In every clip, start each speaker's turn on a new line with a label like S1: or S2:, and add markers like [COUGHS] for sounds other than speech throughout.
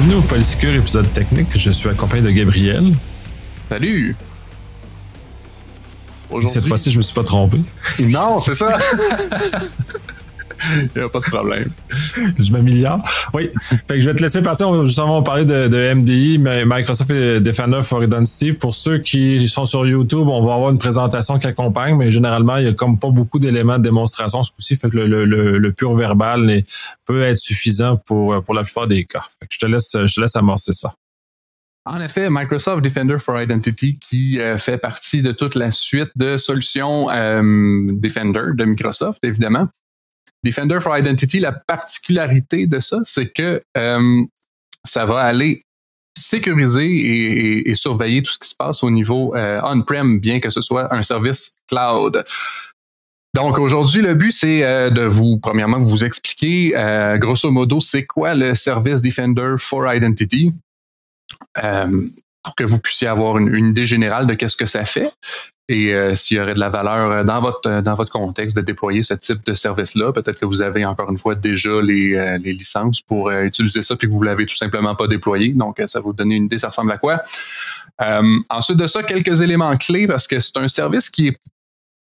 S1: Bienvenue au Polysecure épisode technique. Je suis accompagné de Gabriel.
S2: Salut!
S1: Cette fois-ci, je me suis pas trompé.
S2: Non, c'est ça! [LAUGHS] [LAUGHS] Il n'y a pas de problème.
S1: je m'améliore. Oui. Fait que je vais te laisser passer. Justement, on va parler de, MDI, Microsoft Defender for Identity. Pour ceux qui sont sur YouTube, on va avoir une présentation qui accompagne, mais généralement, il y a comme pas beaucoup d'éléments de démonstration ce coup-ci. Fait que le, le, pur verbal peut être suffisant pour, pour la plupart des cas. Fait que je te laisse, je te laisse amorcer ça.
S2: En effet, Microsoft Defender for Identity, qui euh, fait partie de toute la suite de solutions euh, Defender de Microsoft, évidemment, Defender for Identity, la particularité de ça, c'est que euh, ça va aller sécuriser et, surveiller tout ce qui se passe au niveau euh, on-prem, bien que ce soit un service cloud. Donc aujourd'hui, le but, c'est euh, de vous, premièrement, vous expliquer, grosso modo, c'est quoi le service Defender for Identity pour que vous puissiez avoir une, une idée générale de qu'est-ce que ça fait et euh, s'il y aurait de la valeur euh, dans votre euh, dans votre contexte de déployer ce type de service-là. Peut-être que vous avez encore une fois déjà les, les licences pour utiliser ça, puis que vous l'avez tout simplement pas déployé. Donc, ça va vous donner une idée, ça ressemble à quoi. ensuite de ça, quelques éléments clés parce que c'est un service qui est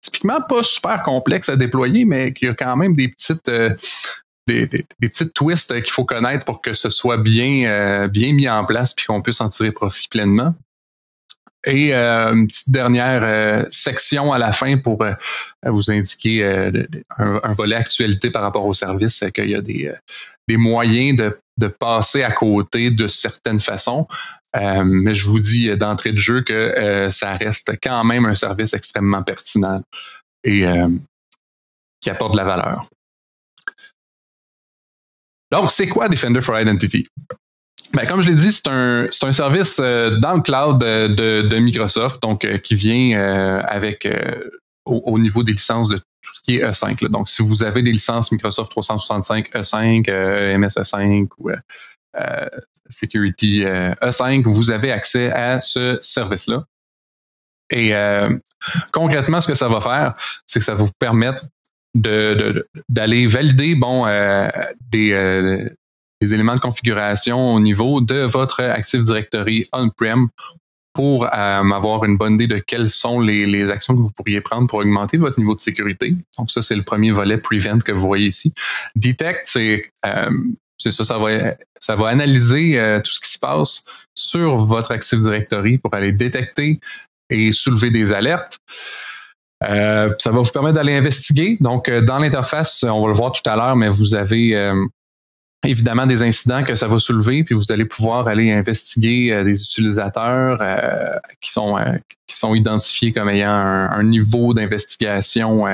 S2: typiquement pas super complexe à déployer, mais qui a quand même des petites des, des, petites twists qu'il faut connaître pour que ce soit bien, bien mis en place puis qu'on puisse en tirer profit pleinement. Et euh, une petite dernière euh, section à la fin pour euh, vous indiquer un, volet actualité par rapport au service, qu'il y a des, moyens de, de, passer à côté de certaines façons. mais je vous dis d'entrée de jeu que ça reste quand même un service extrêmement pertinent et qui apporte de la valeur. Donc, c'est quoi Defender for Identity? Ben, comme je l'ai dit, c'est un, service euh, dans le cloud de, Microsoft, donc euh, qui vient euh, avec au, niveau des licences de tout ce qui est E5. Donc, si vous avez des licences Microsoft 365 E5, MSE5 ou Security E5, vous avez accès à ce service-là. Et concrètement, ce que ça va faire, c'est que ça va vous permettre d'aller valider bon des les éléments de configuration au niveau de votre Active Directory on-prem pour euh, avoir une bonne idée de quelles sont les, actions que vous pourriez prendre pour augmenter votre niveau de sécurité. Donc ça, c'est le premier volet Prevent que vous voyez ici. Detect, c'est euh, ça, ça va, ça va analyser euh, tout ce qui se passe sur votre Active Directory pour aller détecter et soulever des alertes. ça va vous permettre d'aller investiguer. Donc, dans l'interface, on va le voir tout à l'heure, mais vous avez évidemment des incidents que ça va soulever, puis vous allez pouvoir aller investiguer euh, des utilisateurs euh, qui sont euh, qui sont identifiés comme ayant un, niveau d'investigation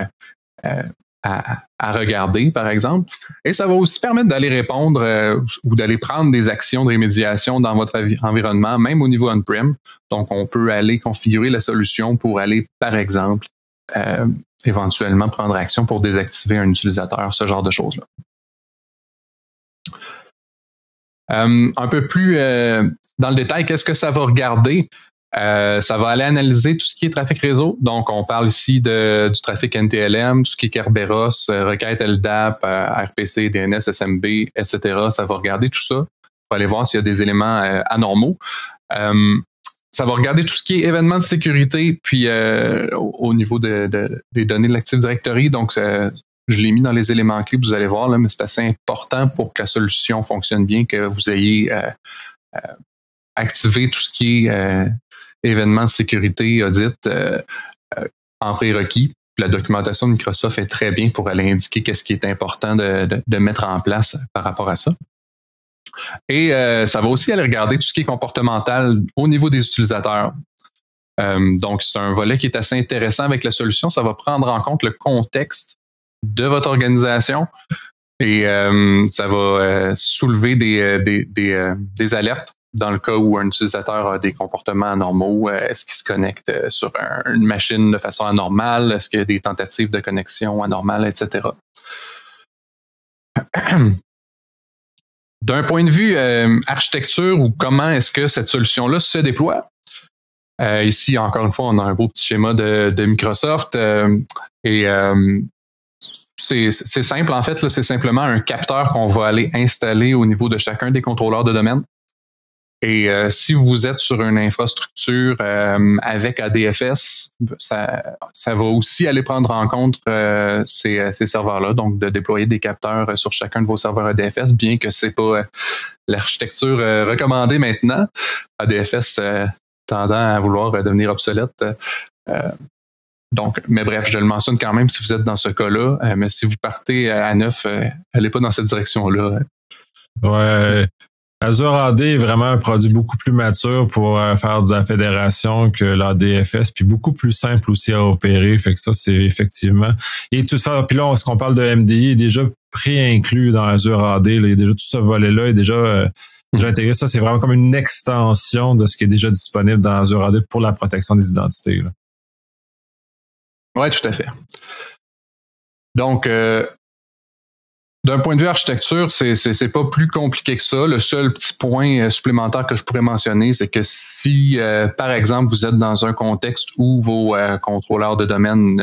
S2: à, regarder, par exemple. Et ça va aussi permettre d'aller répondre ou d'aller prendre des actions de rémédiation dans votre environnement, même au niveau on-prem. Donc, on peut aller configurer la solution pour aller, par exemple, éventuellement prendre action pour désactiver un utilisateur, ce genre de choses-là. Euh, un peu plus euh, dans le détail, qu'est-ce que ça va regarder? Euh, ça va aller analyser tout ce qui est trafic réseau. Donc, on parle ici de, du trafic NTLM, tout ce qui est Kerberos, requête LDAP, RPC, DNS, SMB, etc. Ça va regarder tout ça. Va aller voir s'il y a des éléments anormaux. ça va regarder tout ce qui est événements de sécurité, puis au, niveau de, des données de l'Active Directory. Donc, je l'ai mis dans les éléments clés, vous allez voir, là, mais c'est assez important pour que la solution fonctionne bien, que vous ayez euh, euh, activé tout ce qui est euh, événements de sécurité, audit en prérequis. La documentation de Microsoft est très bien pour aller indiquer qu'est-ce qui est important de, mettre en place par rapport à ça. Et ça va aussi aller regarder tout ce qui est comportemental au niveau des utilisateurs. donc, c'est un volet qui est assez intéressant avec la solution. Ça va prendre en compte le contexte de votre organisation et euh, ça va euh, soulever des, euh, des, alertes dans le cas où un utilisateur a des comportements anormaux. Est-ce qu'il se connecte sur une machine de façon anormale? Est-ce qu'il y a des tentatives de connexion anormales, etc. [CLEARS THROAT] D'un point de vue architecture ou comment est-ce que cette solution-là se déploie, ici, encore une fois, on a un beau petit schéma de, de Microsoft. et c'est simple, en fait, c'est simplement un capteur qu'on va aller installer au niveau de chacun des contrôleurs de domaine. Et euh, si vous êtes sur une infrastructure euh, avec ADFS, ça, ça va aussi aller prendre en compte euh, ces, serveurs-là, donc de déployer des capteurs sur chacun de vos serveurs ADFS, bien que c'est pas l'architecture recommandée maintenant. ADFS tendant à vouloir devenir obsolète. Donc, mais bref, je le mentionne quand même si vous êtes dans ce cas-là. mais si vous partez à neuf, allez pas dans cette direction-là.
S1: Ouais, Azure AD est vraiment un produit beaucoup plus mature pour euh, faire de la fédération que l'ADFS, puis beaucoup plus simple aussi à opérer. Fait que ça, c'est effectivement. Et tout ça, puis là, ce qu'on parle de MDI est déjà pré-inclus dans Azure AD. Là. Il y a déjà tout ce volet-là est déjà, euh, déjà intégré. Ça, c'est vraiment comme une extension de ce qui est déjà disponible dans Azure AD pour la protection des identités.
S2: Oui, tout à fait. Donc, euh, d'un point de vue architecture, c'est pas plus compliqué que ça. Le seul petit point euh, supplémentaire que je pourrais mentionner, c'est que si, euh, par exemple, vous êtes dans un contexte où vos contrôleurs de domaine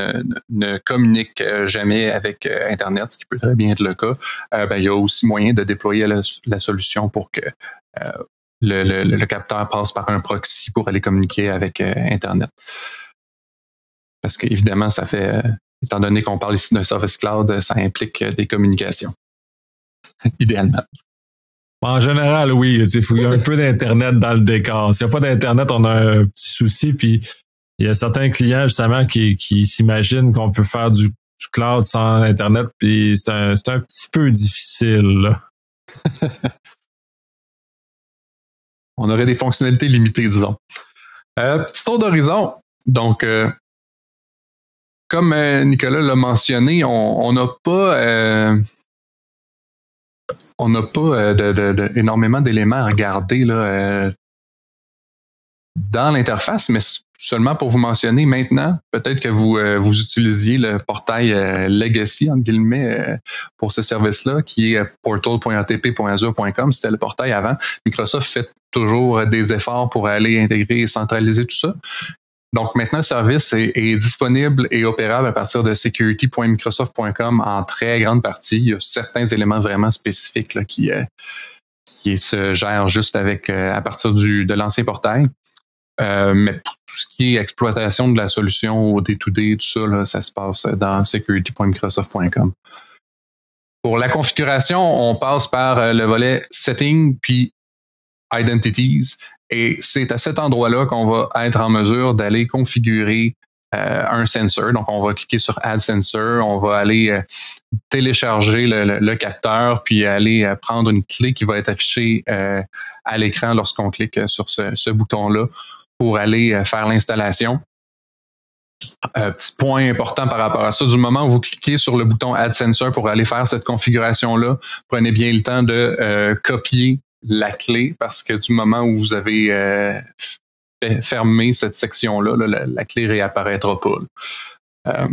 S2: ne, communiquent jamais avec Internet, ce qui peut très bien être le cas, ben, il y a aussi moyen de déployer la, solution pour que le, capteur passe par un proxy pour aller communiquer avec Internet. Parce qu'évidemment, ça fait Étant donné qu'on parle ici d'un service cloud, ça implique des communications, [LAUGHS] idéalement.
S1: En général, oui. Il faut y a un peu d'Internet dans le décor. S'il n'y a pas d'Internet, on a un petit souci. Puis il y a certains clients, justement, qui, s'imaginent qu'on peut faire du, cloud sans Internet. Puis c'est un, petit peu difficile. [LAUGHS]
S2: on aurait des fonctionnalités limitées, disons. Euh, petit tour d'horizon. Donc, euh, comme euh, Nicolas l'a mentionné, on n'a pas euh, on n'a pas euh, énormément d'éléments à regarder là, dans l'interface, mais seulement pour vous mentionner maintenant, peut-être que vous, vous utilisiez le portail Legacy, entre guillemets, pour ce service-là, qui est portal.atp.azure.com. C'était le portail avant. Microsoft fait toujours des efforts pour aller intégrer et centraliser tout ça. Donc maintenant, le service est, disponible et opérable à partir de security.microsoft.com en très grande partie. Il y a certains éléments vraiment spécifiques qui, euh, qui se gèrent juste avec euh, à partir du, de l'ancien portail. Euh, mais tout ce qui est exploitation de la solution au day-to-day, tout ça, ça se passe dans security.microsoft.com. Pour la configuration, on passe par le volet Setting puis Identities. Et c'est à cet endroit-là qu'on va être en mesure d'aller configurer euh, un sensor. Donc, on va cliquer sur Add Sensor, on va aller euh, télécharger le, capteur, puis aller euh, prendre une clé qui va être affichée à l'écran lorsqu'on clique sur ce, bouton-là pour aller faire l'installation. petit point important par rapport à ça, du moment où vous cliquez sur le bouton Add Sensor pour aller faire cette configuration-là, prenez bien le temps de copier la clé parce que du moment où vous avez euh, fermé cette section-là, la, clé réapparaîtra pas. Euh,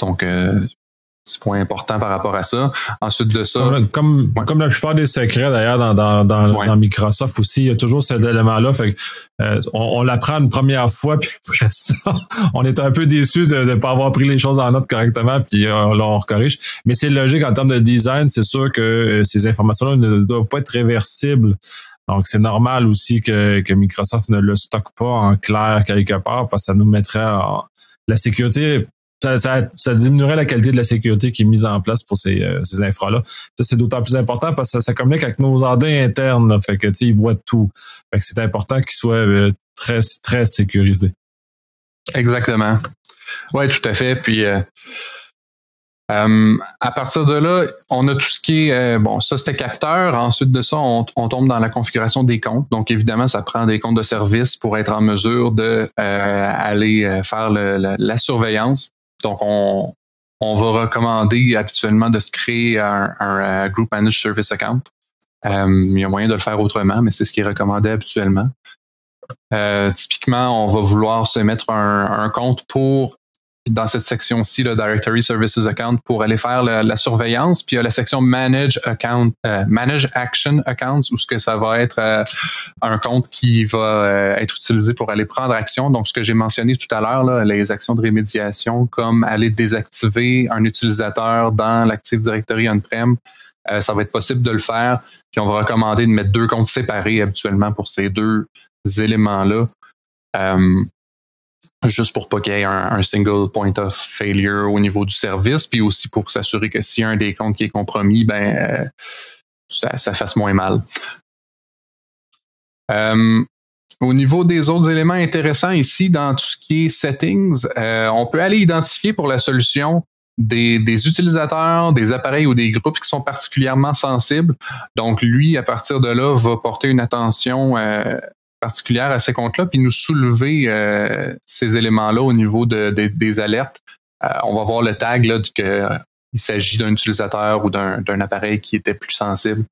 S2: donc, c'est point important par rapport à ça. Ensuite de ça.
S1: Comme, comme, la plupart des secrets d'ailleurs dans, dans, dans, Microsoft aussi, il y a toujours cet élément-là. Fait euh, on, l'apprend une première fois, [LAUGHS] puis après ça, on est un peu déçu de ne pas avoir pris les choses en note correctement, puis euh, on, corrige. Mais c'est logique en termes de design, c'est sûr que euh, ces informations-là ne doivent pas être réversibles. Donc, c'est normal aussi que, que Microsoft ne le stocke pas en clair quelque part parce que ça nous mettrait en, la sécurité ça, diminuerait la qualité de la sécurité qui est mise en place pour ces, euh, ces infras-là. Ça, c'est d'autant plus important parce que ça, communique avec nos AD internes. fait que, ils voient tout. Fait que c'est important qu'ils soient euh, très, très sécurisés.
S2: Exactement. Oui, tout à fait. Puis, euh, à partir de là, on a tout ce qui est, bon, ça c'était capteur. Ensuite de ça, on, tombe dans la configuration des comptes. Donc évidemment, ça prend des comptes de service pour être en mesure de aller faire la surveillance. Donc, on, va recommander habituellement de se créer un, euh, Group Managed Service Account. Euh, il y a moyen de le faire autrement, mais c'est ce qui est recommandé habituellement. Euh, typiquement, on va vouloir se mettre un compte pour dans cette section-ci, le Directory Services Account, pour aller faire la, surveillance. Puis il y a la section Manage Account, euh, Manage Action Accounts, où ce que ça va être euh, un compte qui va euh, être utilisé pour aller prendre action. Donc, ce que j'ai mentionné tout à l'heure, les actions de rémédiation, comme aller désactiver un utilisateur dans l'Active Directory on-prem, ça va être possible de le faire. Puis on va recommander de mettre deux comptes séparés habituellement pour ces deux éléments-là. Juste pour pas qu'il y ait un, single point of failure au niveau du service, puis aussi pour s'assurer que si un des comptes qui est compromis, ben ça, ça fasse moins mal. Au niveau des autres éléments intéressants ici, dans tout ce qui est settings, euh, on peut aller identifier pour la solution des, utilisateurs, des appareils ou des groupes qui sont particulièrement sensibles. Donc, lui, à partir de là, va porter une attention euh, particulière à ces comptes-là, puis nous soulever euh, ces éléments-là au niveau des alertes. on va voir le tag là, qu'il s'agit d'un utilisateur ou d'un appareil qui était plus sensible.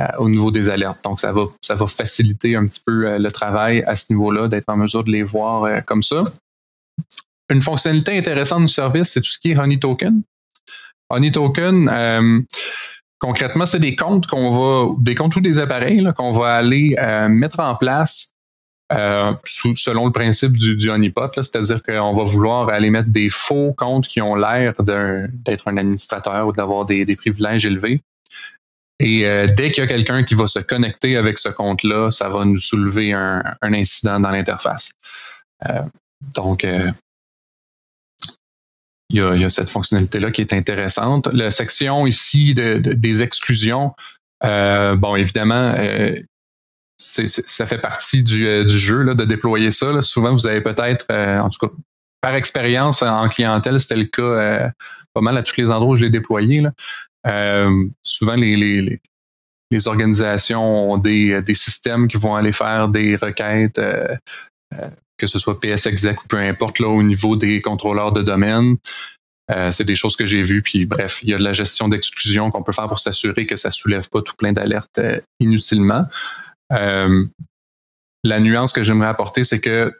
S2: Euh, au niveau des alertes. Donc, ça va, ça va faciliter un petit peu euh, le travail à ce niveau-là, d'être en mesure de les voir euh, comme ça. Une fonctionnalité intéressante du service, c'est tout ce qui est Honey Token. Honey Token, concrètement, c'est des comptes qu'on va, des comptes ou des appareils qu'on va aller mettre en place selon le principe du, du honeypot, c'est-à-dire qu'on va vouloir aller mettre des faux comptes qui ont l'air d'être un administrateur ou d'avoir des, privilèges élevés. Et euh, dès qu'il y a quelqu'un qui va se connecter avec ce compte-là, ça va nous soulever un, incident dans l'interface. Euh, donc, euh, il, y a, cette fonctionnalité-là qui est intéressante. La section ici des exclusions, bon, évidemment, ça fait partie du, jeu là, de déployer ça. Souvent, vous avez peut-être, en tout cas, par expérience en clientèle, c'était le cas pas mal à tous les endroits où je l'ai déployé. Là. Euh, souvent, les, les, les, organisations ont des, des, systèmes qui vont aller faire des requêtes, euh, euh, que ce soit PSExec ou peu importe, là, au niveau des contrôleurs de domaine. c'est des choses que j'ai vues. Puis bref, il y a de la gestion d'exclusion qu'on peut faire pour s'assurer que ça soulève pas tout plein d'alertes inutilement. la nuance que j'aimerais apporter, c'est que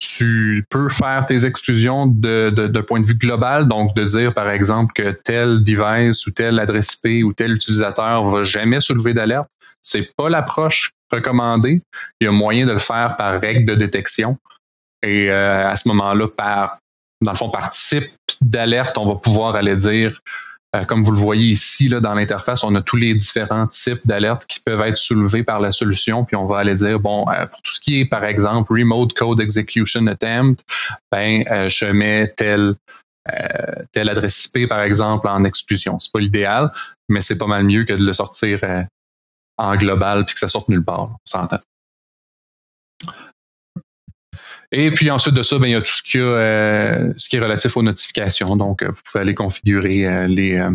S2: tu peux faire tes exclusions de, de, point de vue global, donc de dire par exemple que tel device ou tel adresse IP ou tel utilisateur va jamais soulever d'alerte. C'est pas l'approche recommandée. Il y a moyen de le faire par règle de détection. Et euh, à ce moment-là, par dans le fond, par type d'alerte, on va pouvoir aller dire euh, comme vous le voyez ici là, dans l'interface, on a tous les différents types d'alertes qui peuvent être soulevés par la solution. Puis on va aller dire, bon, euh, pour tout ce qui est, par exemple, Remote Code Execution Attempt, ben, je mets tel, telle adresse IP, par exemple, en exclusion. C'est pas l'idéal, mais c'est pas mal mieux que de le sortir en global puis que ça sorte nulle part. On s'entend. Et puis ensuite de ça, ben, il y a tout ce qui, euh, ce qui est relatif aux notifications. Donc, euh, vous pouvez aller configurer euh, les,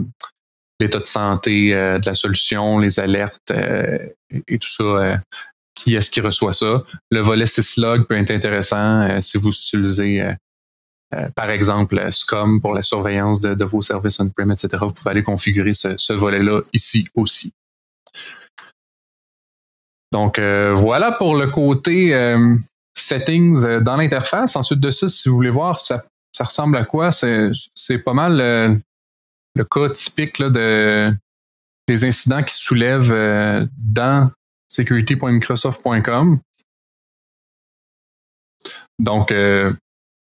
S2: l'état de santé de la solution, les alertes et tout ça. qui est-ce qui reçoit ça? Le volet syslog peut être intéressant si vous utilisez, par exemple, SCOM pour la surveillance de, vos services on-prem, etc. Vous pouvez aller configurer ce volet-là ici aussi. Donc, voilà pour le côté settings euh, dans l'interface. Ensuite de ça, si vous voulez voir, ça, ressemble à quoi? C'est pas mal euh, le, cas typique de, des incidents qui soulèvent euh, dans security.microsoft.com. Donc,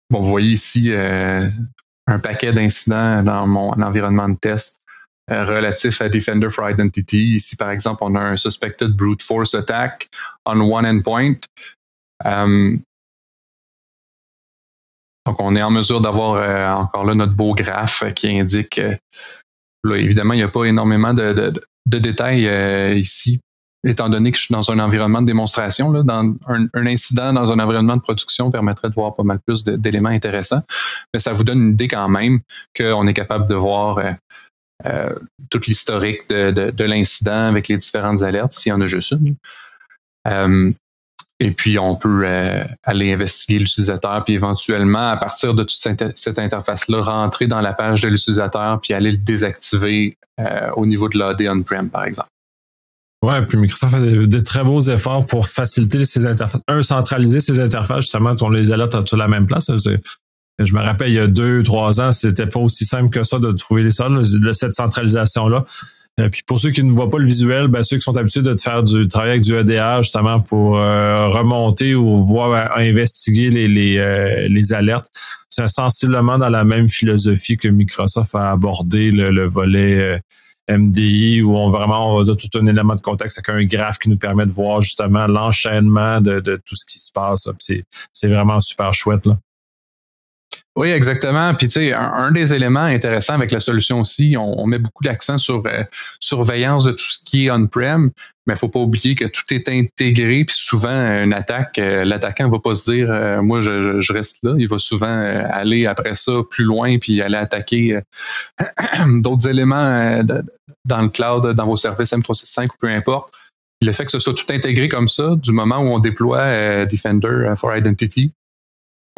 S2: bon, vous voyez ici un paquet d'incidents dans mon environnement de test relatif à Defender for Identity. Ici, par exemple, on a un suspected brute force attack on one endpoint. Euh, donc, on est en mesure d'avoir euh, encore là notre beau graphe qui indique, évidemment, il n'y a pas énormément de, détails ici, étant donné que je suis dans un environnement de démonstration. Un, incident dans un environnement de production permettrait de voir pas mal plus d'éléments intéressants, mais ça vous donne une idée quand même qu'on est capable de voir euh, tout l'historique de, l'incident avec les différentes alertes, s'il y en a juste une. Et puis, on peut euh, aller investiguer l'utilisateur, puis éventuellement, à partir de toute cette, interface-là, rentrer dans la page de l'utilisateur, puis aller le désactiver euh, au niveau de l'AD on-prem, par exemple.
S1: Ouais, puis Microsoft fait des, très beaux efforts pour faciliter ces interfaces. Un, centraliser ces interfaces, justement, on les alertes sur la même place. Je me rappelle, il y a deux, trois ans, c'était pas aussi simple que ça de trouver les sols, cette centralisation-là. Euh, puis pour ceux qui ne voient pas le visuel, ben, ceux qui sont habitués de faire du travail avec du EDA justement pour euh, remonter ou voir euh, investiguer les, les, les alertes, c'est sensiblement dans la même philosophie que Microsoft a abordé le, volet MDI où on vraiment on a tout un élément de contexte avec un graphe qui nous permet de voir justement l'enchaînement de, de, tout ce qui se passe. C'est vraiment super chouette. Là.
S2: Oui, exactement. Puis tu sais, un, des éléments intéressants avec la solution aussi, on, met beaucoup d'accent sur euh, surveillance de tout ce qui est on-prem, mais il faut pas oublier que tout est intégré. Puis souvent, une attaque, euh, l'attaquant va pas se dire, euh, moi je, reste là. Il va souvent aller après ça plus loin puis aller attaquer [CLEARS THROAT] d'autres éléments dans le cloud, dans vos services M365 ou peu importe. le fait que ce soit tout intégré comme ça, du moment où on déploie Defender for Identity,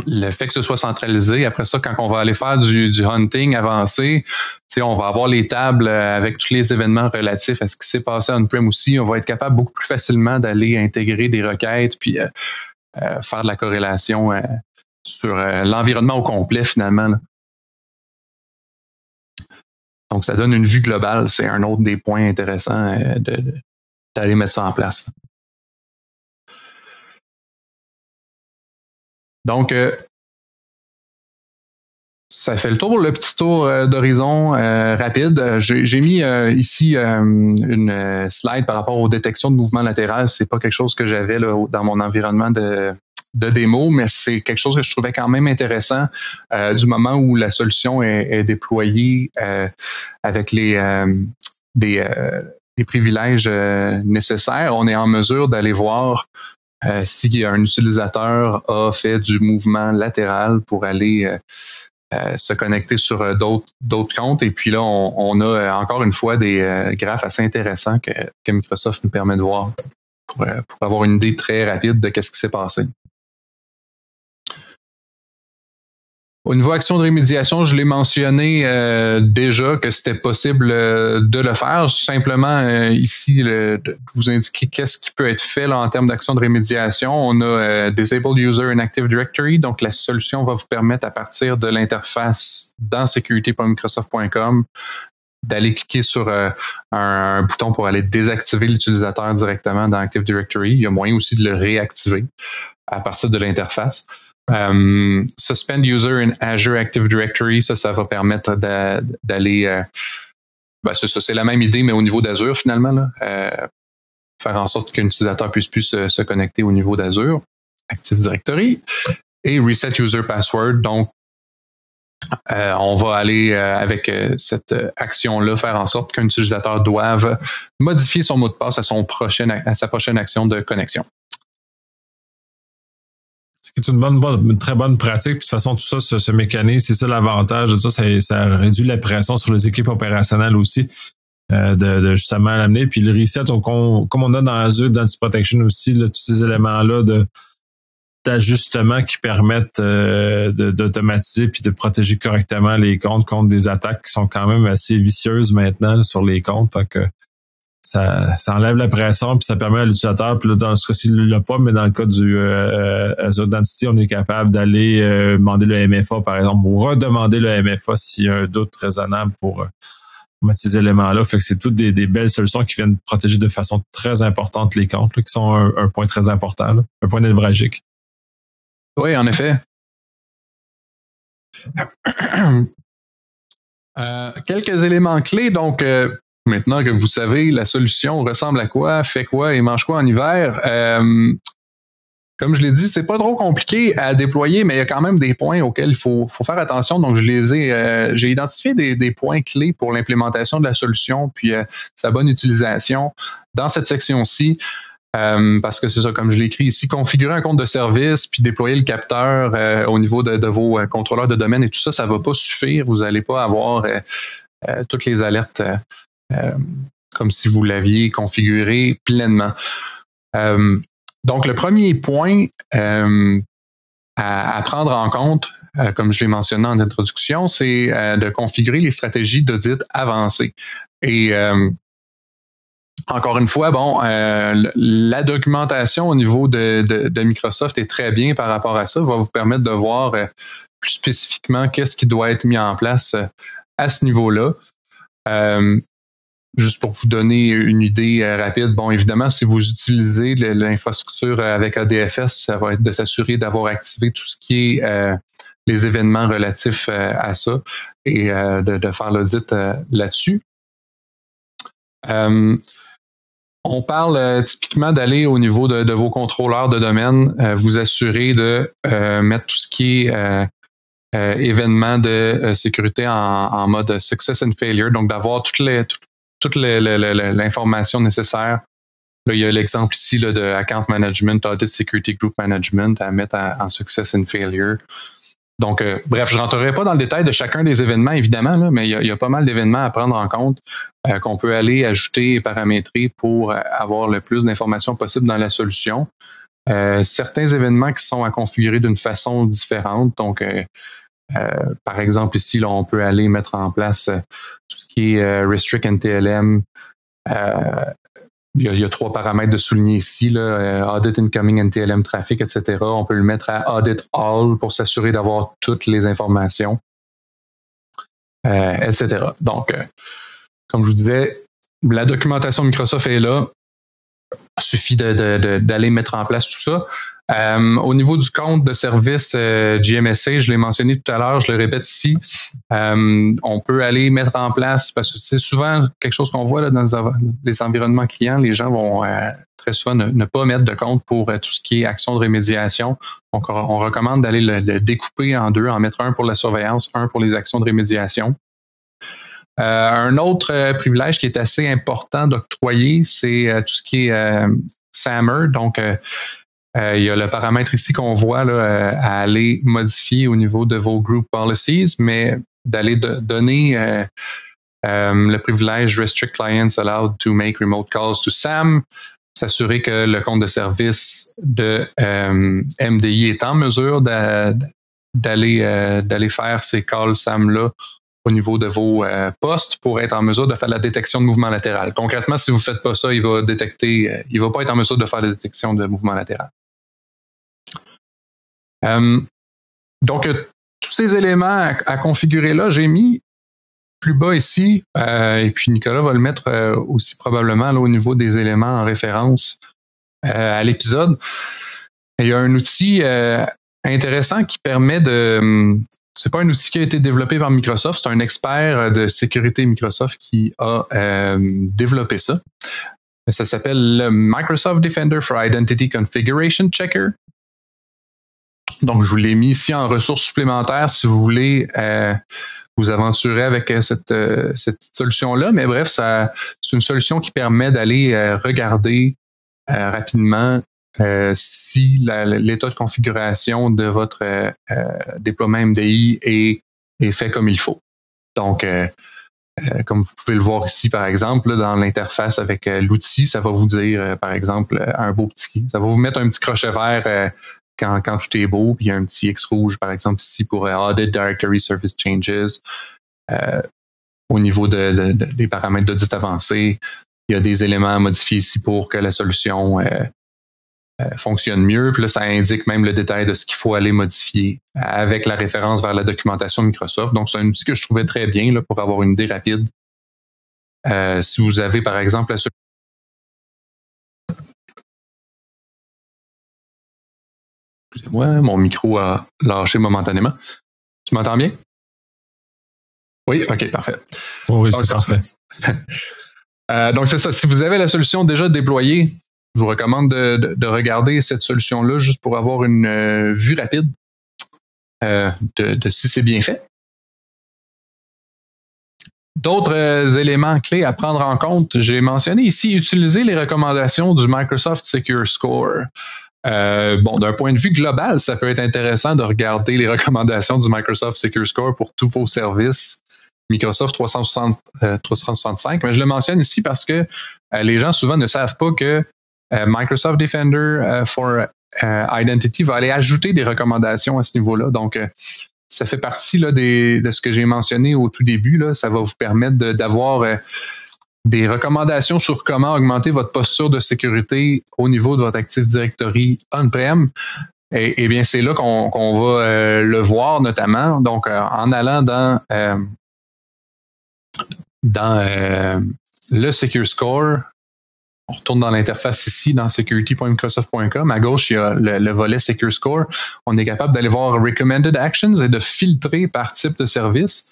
S2: le fait que ce soit centralisé, après ça, quand on va aller faire du, hunting avancé, on va avoir les tables euh, avec tous les événements relatifs à ce qui s'est passé on-prem aussi. On va être capable beaucoup plus facilement d'aller intégrer des requêtes puis euh, euh, faire de la corrélation sur l'environnement au complet finalement. Donc, ça donne une vue globale. C'est un autre des points intéressants d'aller mettre ça en place. Donc, euh, ça fait le tour, le petit tour euh, d'horizon euh, rapide. J'ai mis ici une slide par rapport aux détections de mouvements latéral. C'est pas quelque chose que j'avais dans mon environnement de, démo, mais c'est quelque chose que je trouvais quand même intéressant du moment où la solution est, déployée avec les des privilèges nécessaires. On est en mesure d'aller voir euh, si un utilisateur a fait du mouvement latéral pour aller euh, euh, se connecter sur d'autres comptes. Et puis là, on, a encore une fois des graphes assez intéressants que, Microsoft nous permet de voir pour, pour avoir une idée très rapide de ce qui s'est passé. Au niveau action de rémédiation, je l'ai mentionné euh, déjà que c'était possible euh, de le faire. Simplement euh, ici, le, de vous indiquer qu'est-ce qui peut être fait en termes d'action de rémédiation. On a Disable User in Active Directory. Donc, la solution va vous permettre à partir de l'interface dans sécurité.microsoft.com d'aller cliquer sur un, bouton pour aller désactiver l'utilisateur directement dans Active Directory. Il y a moyen aussi de le réactiver à partir de l'interface. Um, suspend user in Azure Active Directory, ça, ça va permettre d'aller. Euh, ben, c'est la même idée, mais au niveau d'Azure finalement. Euh, faire en sorte qu'un utilisateur puisse plus se, connecter au niveau d'Azure, Active Directory, et Reset User Password. Donc, euh, on va aller avec cette action-là faire en sorte qu'un utilisateur doive modifier son mot de passe à, son à sa prochaine action de connexion
S1: c'est une bonne, une très bonne pratique. Puis de toute façon, tout ça se, se mécanise. C'est ça l'avantage de ça, ça. réduit la pression sur les équipes opérationnelles aussi. Euh, de, justement l'amener. Puis le reset, on, comme on a dans Azure d'anti-protection aussi, là, tous ces éléments-là de d'ajustement qui permettent euh, d'automatiser puis de protéger correctement les comptes contre des attaques qui sont quand même assez vicieuses maintenant sur les comptes. Fait que ça, ça enlève la pression puis ça permet à l'utilisateur, puis là, dans ce cas-ci, il l'a pas, mais dans le cas du euh, euh Azure Identity, on est capable d'aller euh, demander le MFA, par exemple, ou redemander le MFA s'il y a un doute raisonnable pour euh, mettre ces éléments-là. Fait que c'est toutes des, belles solutions qui viennent protéger de façon très importante les comptes, qui sont un, point très important, un point névralgique.
S2: Oui, en effet. quelques éléments clés. Donc, Maintenant que vous savez la solution ressemble à quoi, fait quoi et mange quoi en hiver, euh, comme je l'ai dit, c'est pas trop compliqué à déployer, mais il y a quand même des points auxquels il faut, faire attention. Donc, je les ai, euh, j'ai identifié des, points clés pour l'implémentation de la solution, puis euh, sa bonne utilisation dans cette section-ci. parce que c'est ça, comme je l'ai écrit ici, configurer un compte de service puis déployer le capteur au niveau de, vos contrôleurs de domaine et tout ça, ça va pas suffire. Vous n'allez pas avoir toutes les alertes comme si vous l'aviez configuré pleinement. Euh, donc, le premier point euh, à, prendre en compte, comme je l'ai mentionné en introduction, c'est de configurer les stratégies d'audit avancées. Et encore une fois, bon, la documentation au niveau de, Microsoft est très bien par rapport à ça, va vous permettre de voir plus spécifiquement qu'est-ce qui doit être mis en place à ce niveau-là. Juste pour vous donner une idée euh, rapide, bon, évidemment, si vous utilisez l'infrastructure avec ADFS, ça va être de s'assurer d'avoir activé tout ce qui est euh, les événements relatifs euh, à ça et de, faire l'audit là-dessus. on parle typiquement d'aller au niveau de, vos contrôleurs de domaine, vous assurer de mettre tout ce qui est événement de sécurité en, mode success and failure, donc d'avoir toutes les, toute l'information nécessaire Là, il y a l'exemple ici de Account Management, Audit Security Group Management à mettre en, Success and Failure. Donc, euh, bref, je ne rentrerai pas dans le détail de chacun des événements, évidemment, mais il y, a, pas mal d'événements à prendre en compte euh, qu'on peut aller ajouter et paramétrer pour euh, avoir le plus d'informations possible dans la solution. certains événements qui sont à configurer d'une façon différente. Donc, par exemple, ici, on peut aller mettre en place qui est Restrict NTLM, il y, a, trois paramètres de souligner ici, là, euh, Audit Incoming NTLM Traffic, etc. On peut le mettre à Audit All pour s'assurer d'avoir toutes les informations, euh, etc. Donc, euh, comme je vous disais, la documentation Microsoft est là. Il suffit d'aller mettre en place tout ça. Euh, au niveau du compte de service euh, je l'ai mentionné tout à l'heure, je le répète ici, euh, on peut aller mettre en place, parce que c'est souvent quelque chose qu'on voit là, dans les environnements clients, les gens vont très souvent ne, pas mettre de compte pour tout ce qui est action de rémédiation. Donc, on recommande d'aller le, découper en deux, en mettre un pour la surveillance, un pour les actions de rémédiation. un autre privilège qui est assez important d'octroyer, c'est tout ce qui est SAMR, donc euh, il y a le paramètre ici qu'on voit là, euh, à aller modifier au niveau de vos group policies, mais d'aller donner euh, le privilège Restrict Clients Allowed to Make Remote Calls to SAM, s'assurer que le compte de service de MDI est en mesure d'aller faire ces calls SAM-là au niveau de vos postes pour être en mesure de faire la détection de mouvement latéral. Concrètement, si vous ne faites pas ça, il va détecter, il va pas être en mesure de faire la détection de mouvement latéral. Euh, donc, euh, tous ces éléments à, configurer là, j'ai mis plus bas ici, euh, et puis Nicolas va le mettre aussi probablement là, au niveau des éléments en référence à l'épisode. Il y a un outil intéressant qui permet de. Hum, c'est pas un outil qui a été développé par Microsoft, c'est un expert de sécurité Microsoft qui a développé ça. Ça s'appelle le Microsoft Defender for Identity Configuration Checker. Donc, je vous l'ai mis ici en ressources supplémentaires si vous voulez euh, vous aventurer avec euh, cette, euh, cette solution-là. Mais bref, c'est une solution qui permet d'aller regarder rapidement si l'état de configuration de votre déploiement MDI est, est, fait comme il faut. Donc, comme vous pouvez le voir ici, par exemple, dans l'interface avec l'outil, ça va vous dire, par exemple, un beau petit, ça va vous mettre un petit crochet vert quand, quand tout est beau, il y a un petit X rouge, par exemple, ici pour euh, Audit Directory Service Changes. Euh, au niveau de, des paramètres d'audit avancés, il y a des éléments à modifier ici pour que la solution euh, fonctionne mieux. Puis là, ça indique même le détail de ce qu'il faut aller modifier avec la référence vers la documentation Microsoft. Donc, c'est un outil que je trouvais très bien pour avoir une idée rapide. si vous avez, par exemple, la Excusez-moi, mon micro a lâché momentanément. Tu m'entends bien? Oui, OK, parfait.
S1: oui, c'est parfait. [LAUGHS]
S2: Euh, donc, c'est ça. Si vous avez la solution déjà déployée, je vous recommande de, regarder cette solution-là juste pour avoir une euh, vue rapide euh, de, si c'est bien fait. D'autres éléments clés à prendre en compte, j'ai mentionné ici utiliser les recommandations du Microsoft Secure Score. Euh, bon, d'un point de vue global, ça peut être intéressant de regarder les [LAUGHS] recommandations du Microsoft Secure Score pour tous vos services Microsoft 360, 365. Euh, Mais je le mentionne ici parce que euh, les gens souvent ne savent pas que Microsoft Defender for Identity va aller ajouter des recommandations à ce niveau-là. Donc, ça fait partie de ce que j'ai mentionné au tout début. Ça va vous permettre d'avoir des recommandations sur comment augmenter votre posture de sécurité au niveau de votre Active Directory on-prem. Et, bien, c'est là qu'on va euh, le voir notamment. Donc, euh, en allant dans, euh, dans le Secure Score, on retourne dans l'interface ici, dans security.microsoft.com. À gauche, il y a le, volet Secure Score. On est capable d'aller voir Recommended Actions et de filtrer par type de service.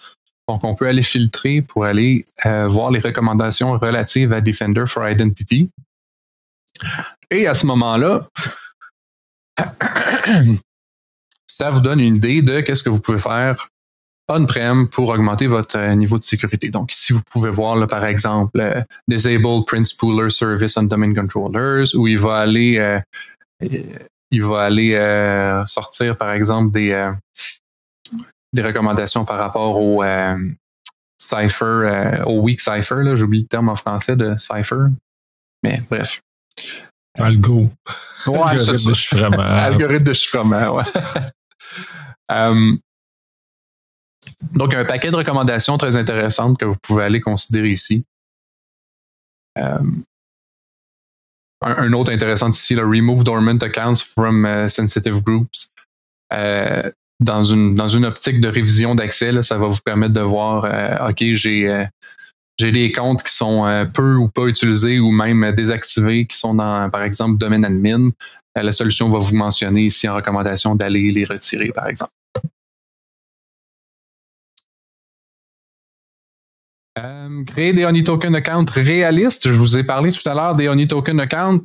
S2: Donc, on peut aller filtrer pour aller voir les recommandations relatives à Defender for Identity. Et à ce moment-là, [COUGHS] ça vous donne une idée de qu'est-ce que vous pouvez faire on-prem pour augmenter votre euh, niveau de sécurité. Donc, ici, vous pouvez voir, par exemple, euh, Disable Print Spooler Service on Domain Controllers, où il va aller, euh, il va aller sortir, par exemple, des, des recommandations par rapport au Cypher, au Weak Cypher. J'oublie le terme en français de Cypher. Mais bref.
S1: Algo.
S2: Ouais, Algorithme de chiffrement. Algorithme de chiffrement, ouais. [LAUGHS] Donc, un paquet de recommandations très intéressantes que vous pouvez aller considérer ici. Euh, un, autre intéressant ici, le Remove Dormant Accounts from uh, Sensitive Groups. Euh, dans, une, dans une optique de révision d'accès, ça va vous permettre de voir, euh, OK, j'ai j'ai des comptes qui sont peu ou pas utilisés ou même désactivés, qui sont dans, par exemple, domaine admin. la solution va vous mentionner ici en recommandation d'aller les retirer, par exemple. Euh, créer des Honey Token Accounts réalistes. Je vous ai parlé tout à l'heure des Honey Token Accounts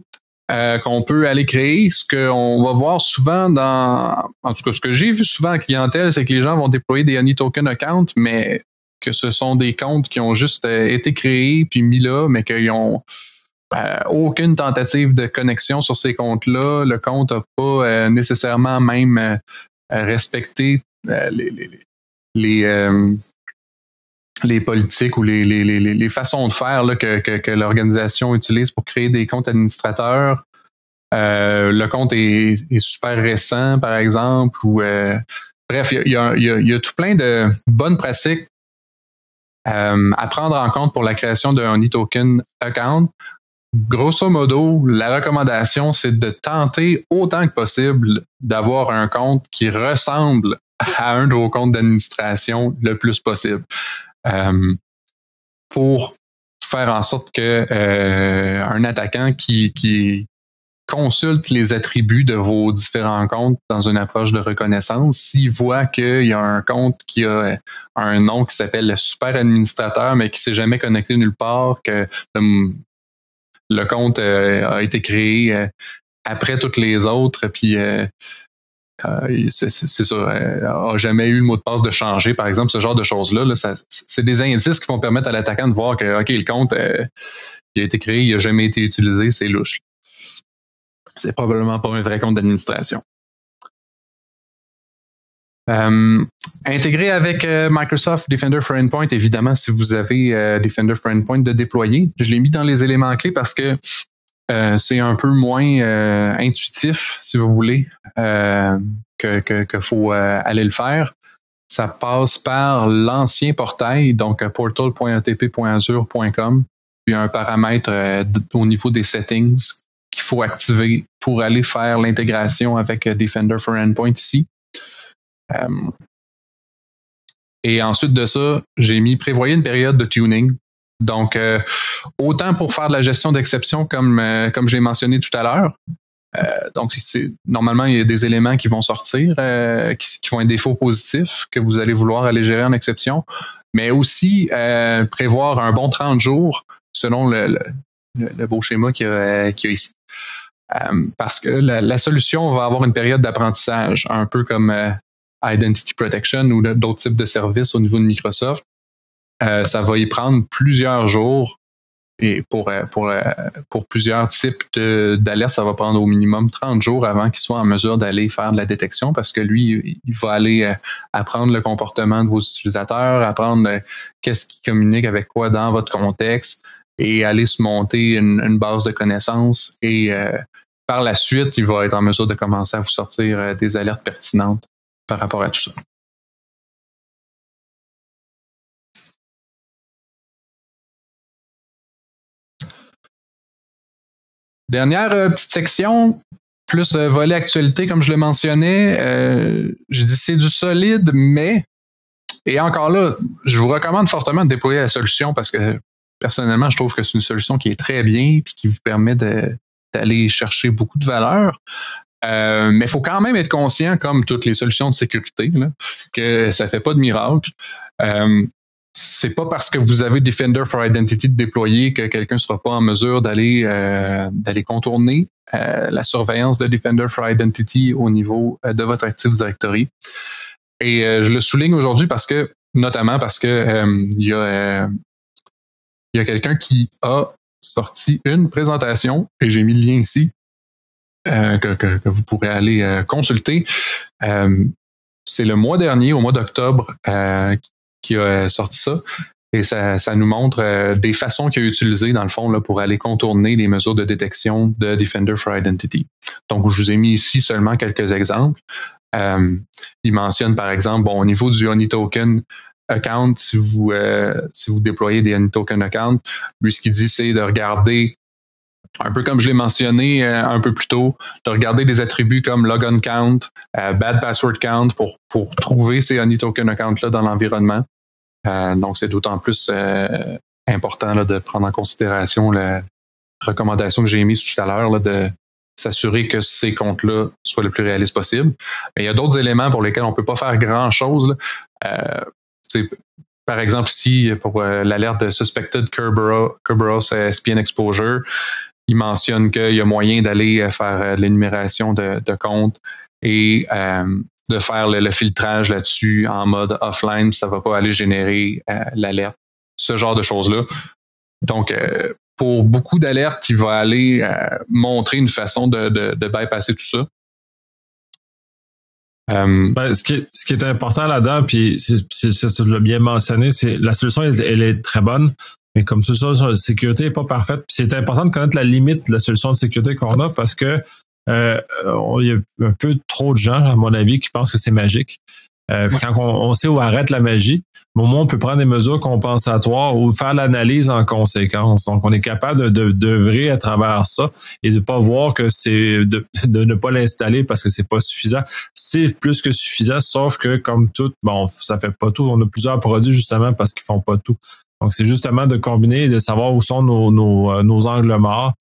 S2: euh, qu'on peut aller créer. Ce qu'on va voir souvent dans, en tout cas, ce que j'ai vu souvent en clientèle, c'est que les gens vont déployer des Honey Token Accounts, mais que ce sont des comptes qui ont juste euh, été créés puis mis là, mais qu'ils ont aucune tentative de connexion sur ces comptes-là. Le compte n'a pas nécessairement même respecté les, les les politiques ou les, les, les, les façons de faire que, l'organisation utilise pour créer des comptes administrateurs. Euh, le compte est, super récent, par exemple, ou euh, bref, il y a, y, y a, tout plein de bonnes pratiques euh, à prendre en compte pour la création d'un e-token account. Grosso modo, la recommandation, c'est de tenter autant que possible d'avoir un compte qui ressemble à un de vos comptes d'administration le plus possible. Euh, pour faire en sorte que euh, un attaquant qui, consulte les attributs de vos différents comptes dans une approche de reconnaissance, s'il voit qu'il y a un compte qui a un nom qui s'appelle le super administrateur, mais qui s'est jamais connecté nulle part, que le, compte euh, a été créé après toutes les autres, puis c'est ça, n'a euh, jamais eu le mot de passe de changer, par exemple, ce genre de choses-là. c'est des indices qui vont permettre à l'attaquant de voir que, OK, le compte, euh, il a été créé, il n'a jamais été utilisé, c'est louche. C'est probablement pas un vrai compte d'administration. intégré avec Microsoft Defender for Endpoint, évidemment, si vous avez Defender for Endpoint de déployer. Je l'ai mis dans les éléments clés parce que euh, c'est un peu moins euh, intuitif, si vous voulez, euh, que, faut aller le faire. Ça passe par l'ancien portail, donc portal.atp.azure.com, puis un paramètre au niveau des settings qu'il faut activer pour aller faire l'intégration avec Defender for Endpoint ici. et ensuite de ça, j'ai mis prévoyer une période de tuning donc, euh, autant pour faire de la gestion d'exception comme, euh, comme j'ai mentionné tout à l'heure. Euh, donc, normalement, il y a des éléments qui vont sortir, qui, qui, vont être des faux positifs que vous allez vouloir aller gérer en exception, mais aussi prévoir un bon 30 jours selon le, le, beau schéma qu'il y, a, ici. parce que la, la, solution va avoir une période d'apprentissage, un peu comme Identity Protection ou d'autres types de services au niveau de Microsoft. Euh, ça va y prendre plusieurs jours. Et pour, euh, pour, euh, pour plusieurs types d'alertes, ça va prendre au minimum 30 jours avant qu'il soit en mesure d'aller faire de la détection parce que lui, il va aller apprendre le comportement de vos utilisateurs, apprendre qu'est-ce qui communique avec quoi dans votre contexte et aller se monter une, base de connaissances. Et par la suite, il va être en mesure de commencer à vous sortir des alertes pertinentes par rapport à tout ça. Dernière euh, petite section, plus euh, volet actualité, comme je le mentionnais. Euh, je dis c'est du solide, mais et encore là, je vous recommande fortement de déployer la solution parce que personnellement, je trouve que c'est une solution qui est très bien et qui vous permet d'aller chercher beaucoup de valeur. mais il faut quand même être conscient, comme toutes les solutions de sécurité, que ça ne fait pas de miracle. C'est pas parce que vous avez Defender for Identity déployé que quelqu'un sera pas en mesure d'aller d'aller contourner la surveillance de Defender for Identity au niveau de votre Active Directory. Et je le souligne aujourd'hui parce que, notamment parce que il y a y a quelqu'un qui a sorti une présentation, et j'ai mis le lien ici, euh, que, vous pourrez aller euh, consulter. Euh, c'est le mois dernier, au mois d'octobre, a sorti ça. Et ça, nous montre des façons qu'il a utilisées, dans le fond, là, pour aller contourner les mesures de détection de Defender for Identity. Donc, je vous ai mis ici seulement quelques exemples. il mentionne, par exemple, bon, au niveau du Honey Token, account, si vous, euh, si vous déployez des token account, lui, ce qu'il dit, c'est de regarder, un peu comme je l'ai mentionné euh, un peu plus tôt, de regarder des attributs comme logon count, euh, bad password count pour, pour trouver ces honey token accounts-là dans l'environnement. Donc, c'est d'autant plus important là, de prendre en considération la recommandation que j'ai émise tout à l'heure de s'assurer que ces comptes-là soient le plus réalistes possible. Mais il y a d'autres éléments pour lesquels on ne peut pas faire grand-chose. Euh, par exemple, ici, pour euh, l'alerte de Suspected Kerberos SPN Exposure, il mentionne qu'il y a moyen d'aller euh, faire euh, l'énumération de, comptes et de faire le, filtrage là-dessus en mode offline, ça va pas aller générer l'alerte. Ce genre de choses-là. Donc, pour beaucoup d'alertes, il va aller montrer une façon de, de bypasser tout ça.
S1: Euh, ben, ce, qui est, ce qui est important là-dedans, puis tu l'as bien mentionné, c'est la solution, elle, est très bonne, mais comme ça, la sécurité n'est pas parfaite. c'est important de connaître la limite de la solution de sécurité qu'on a parce que euh, il y a un peu trop de gens, à mon avis, qui pensent que c'est magique. Euh, quand on, sait où arrête la magie, au moins on peut prendre des mesures compensatoires ou faire l'analyse en conséquence. Donc, on est capable de d'œuvrer à travers ça et de pas voir que c'est de, de, ne pas l'installer parce que c'est pas suffisant. C'est plus que suffisant, sauf que comme tout, bon, ça fait pas tout. On a plusieurs produits justement parce qu'ils font pas tout. Donc, c'est justement de combiner et de savoir où sont nos, nos, euh, nos angles morts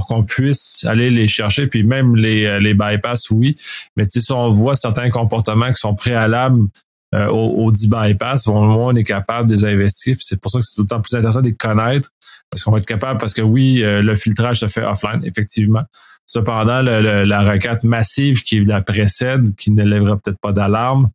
S1: pour qu'on puisse aller les chercher, puis même les, euh, les bypass, oui. Mais si on voit certains comportements qui sont préalables euh, au, au 10 bypass, au moins on est capable de les investiguer. C'est pour ça que c'est d'autant plus intéressant de les connaître, parce qu'on va être capable, parce que oui, euh, le filtrage se fait offline, effectivement. Cependant, la requête massive qui la précède, qui ne lèvera peut-être pas d'alarme,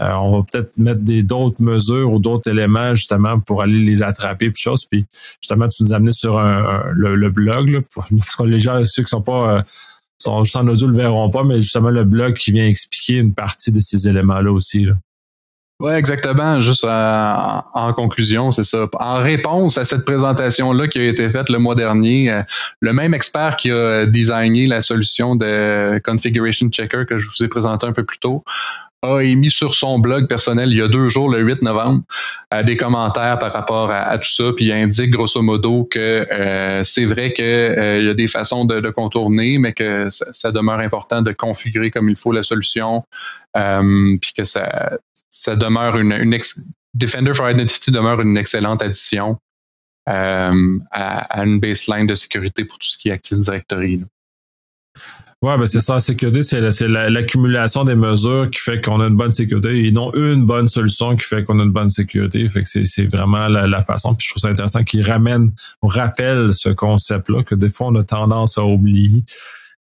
S1: euh, on va peut-être mettre des d'autres mesures ou d'autres éléments justement pour aller les attraper puis choses. Puis justement, tu nous amené sur le, blog [LAUGHS] les gens ceux qui sont pas euh, juste en audio le verront pas, mais justement le blog qui vient expliquer une partie de ces éléments-là aussi.
S2: Oui, exactement. Juste euh, en conclusion, c'est ça. En réponse à cette présentation-là qui a été faite le mois dernier, le même expert qui a designé la solution de Configuration Checker que je vous ai présenté un peu plus tôt a émis sur son blog personnel il y a deux jours, le 8 novembre, euh, des commentaires par rapport à, tout ça, puis il indique grosso modo que euh, c'est vrai qu'il euh, y a des façons de, contourner, mais que ça, demeure important de configurer comme il faut la solution, puis que ça, ça demeure une, Defender for Identity demeure une excellente addition à, une baseline de sécurité pour tout ce qui est Active Directory.
S1: Ouais, ben c'est ça, la sécurité, c'est l'accumulation des mesures qui fait qu'on a une bonne sécurité et non une bonne solution qui fait qu'on a une bonne sécurité. Fait que c'est vraiment la, façon. Puis je trouve ça intéressant qu'il ramène, on rappelle ce concept-là, que des fois on a tendance à oublier.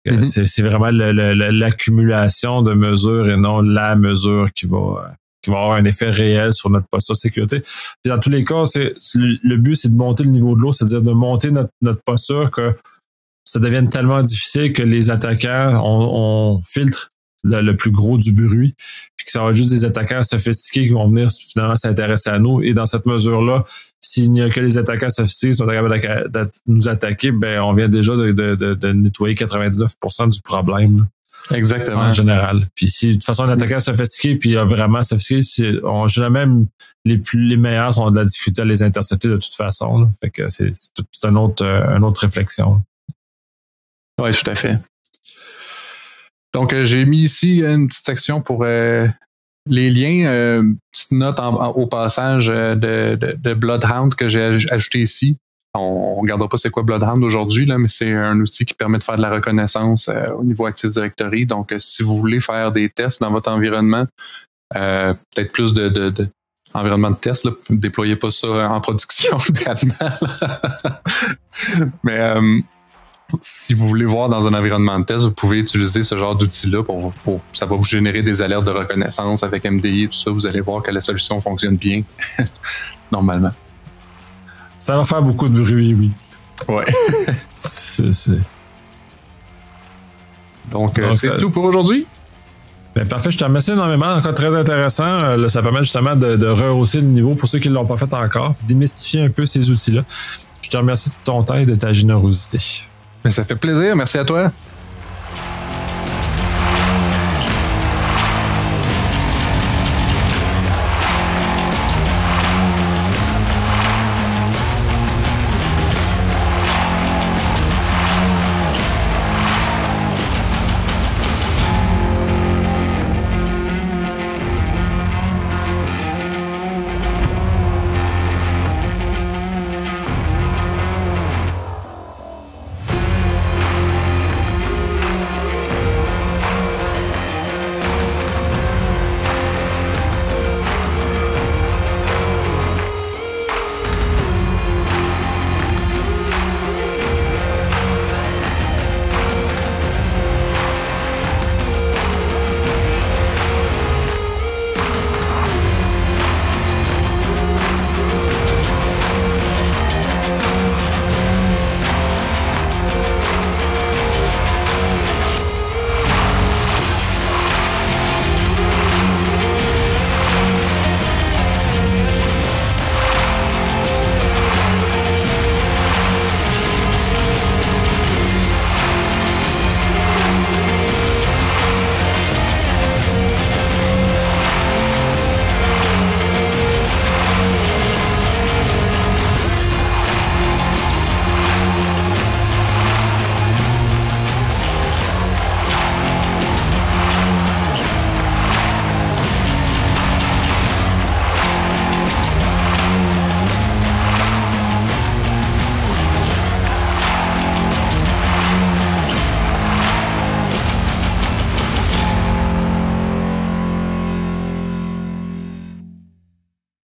S1: Mm-hmm. C'est vraiment l'accumulation de mesures et non la mesure qui va qui va avoir un effet réel sur notre posture de sécurité. Puis dans tous les cas, c'est le but, c'est de monter le niveau de l'eau, c'est-à-dire de monter notre, notre posture que ça devient tellement difficile que les attaquants, on, filtre le, plus gros du bruit, puis que ça va juste des attaquants sophistiqués qui vont venir finalement s'intéresser à nous. Et dans cette mesure-là, s'il n'y a que les attaquants sophistiqués qui sont capables de nous attaquer, ben on vient déjà de, nettoyer 99% du problème.
S2: Exactement.
S1: En général. Puis si de toute façon un attaquant sophistiqué puis vraiment sophistiqué, on jamais les plus les meilleurs sont de la difficulté à les intercepter de toute façon. Fait que c'est un autre euh, une autre réflexion.
S2: Oui, tout à fait. Donc, euh, j'ai mis ici une petite section pour euh, les liens, euh, petite note au passage euh, de, Bloodhound que j'ai ajouté ici. On ne regardera pas c'est quoi Bloodhound aujourd'hui, mais c'est un outil qui permet de faire de la reconnaissance au niveau Active Directory. Donc, si vous voulez faire des tests dans votre environnement, peut-être plus de, de, environnement de test. Là. Déployez pas ça en production, [LAUGHS] Mais euh, si vous voulez voir dans un environnement de test, vous pouvez utiliser ce genre d'outil-là pour, ça va vous générer des alertes de reconnaissance avec MDI et tout ça. Vous allez voir que la solution fonctionne bien [LAUGHS] normalement.
S1: Ça va faire beaucoup de bruit, oui.
S2: Ouais. [LAUGHS]
S1: c'est,
S2: Donc, euh, c'est tout pour aujourd'hui.
S1: Ben, parfait, je te remercie énormément. Encore très intéressant. Euh, ça permet justement de, rehausser le niveau pour ceux qui ne l'ont pas fait encore, démystifier un peu ces outils-là. Je te remercie de ton temps et de ta générosité.
S2: Ça fait plaisir. Merci à toi.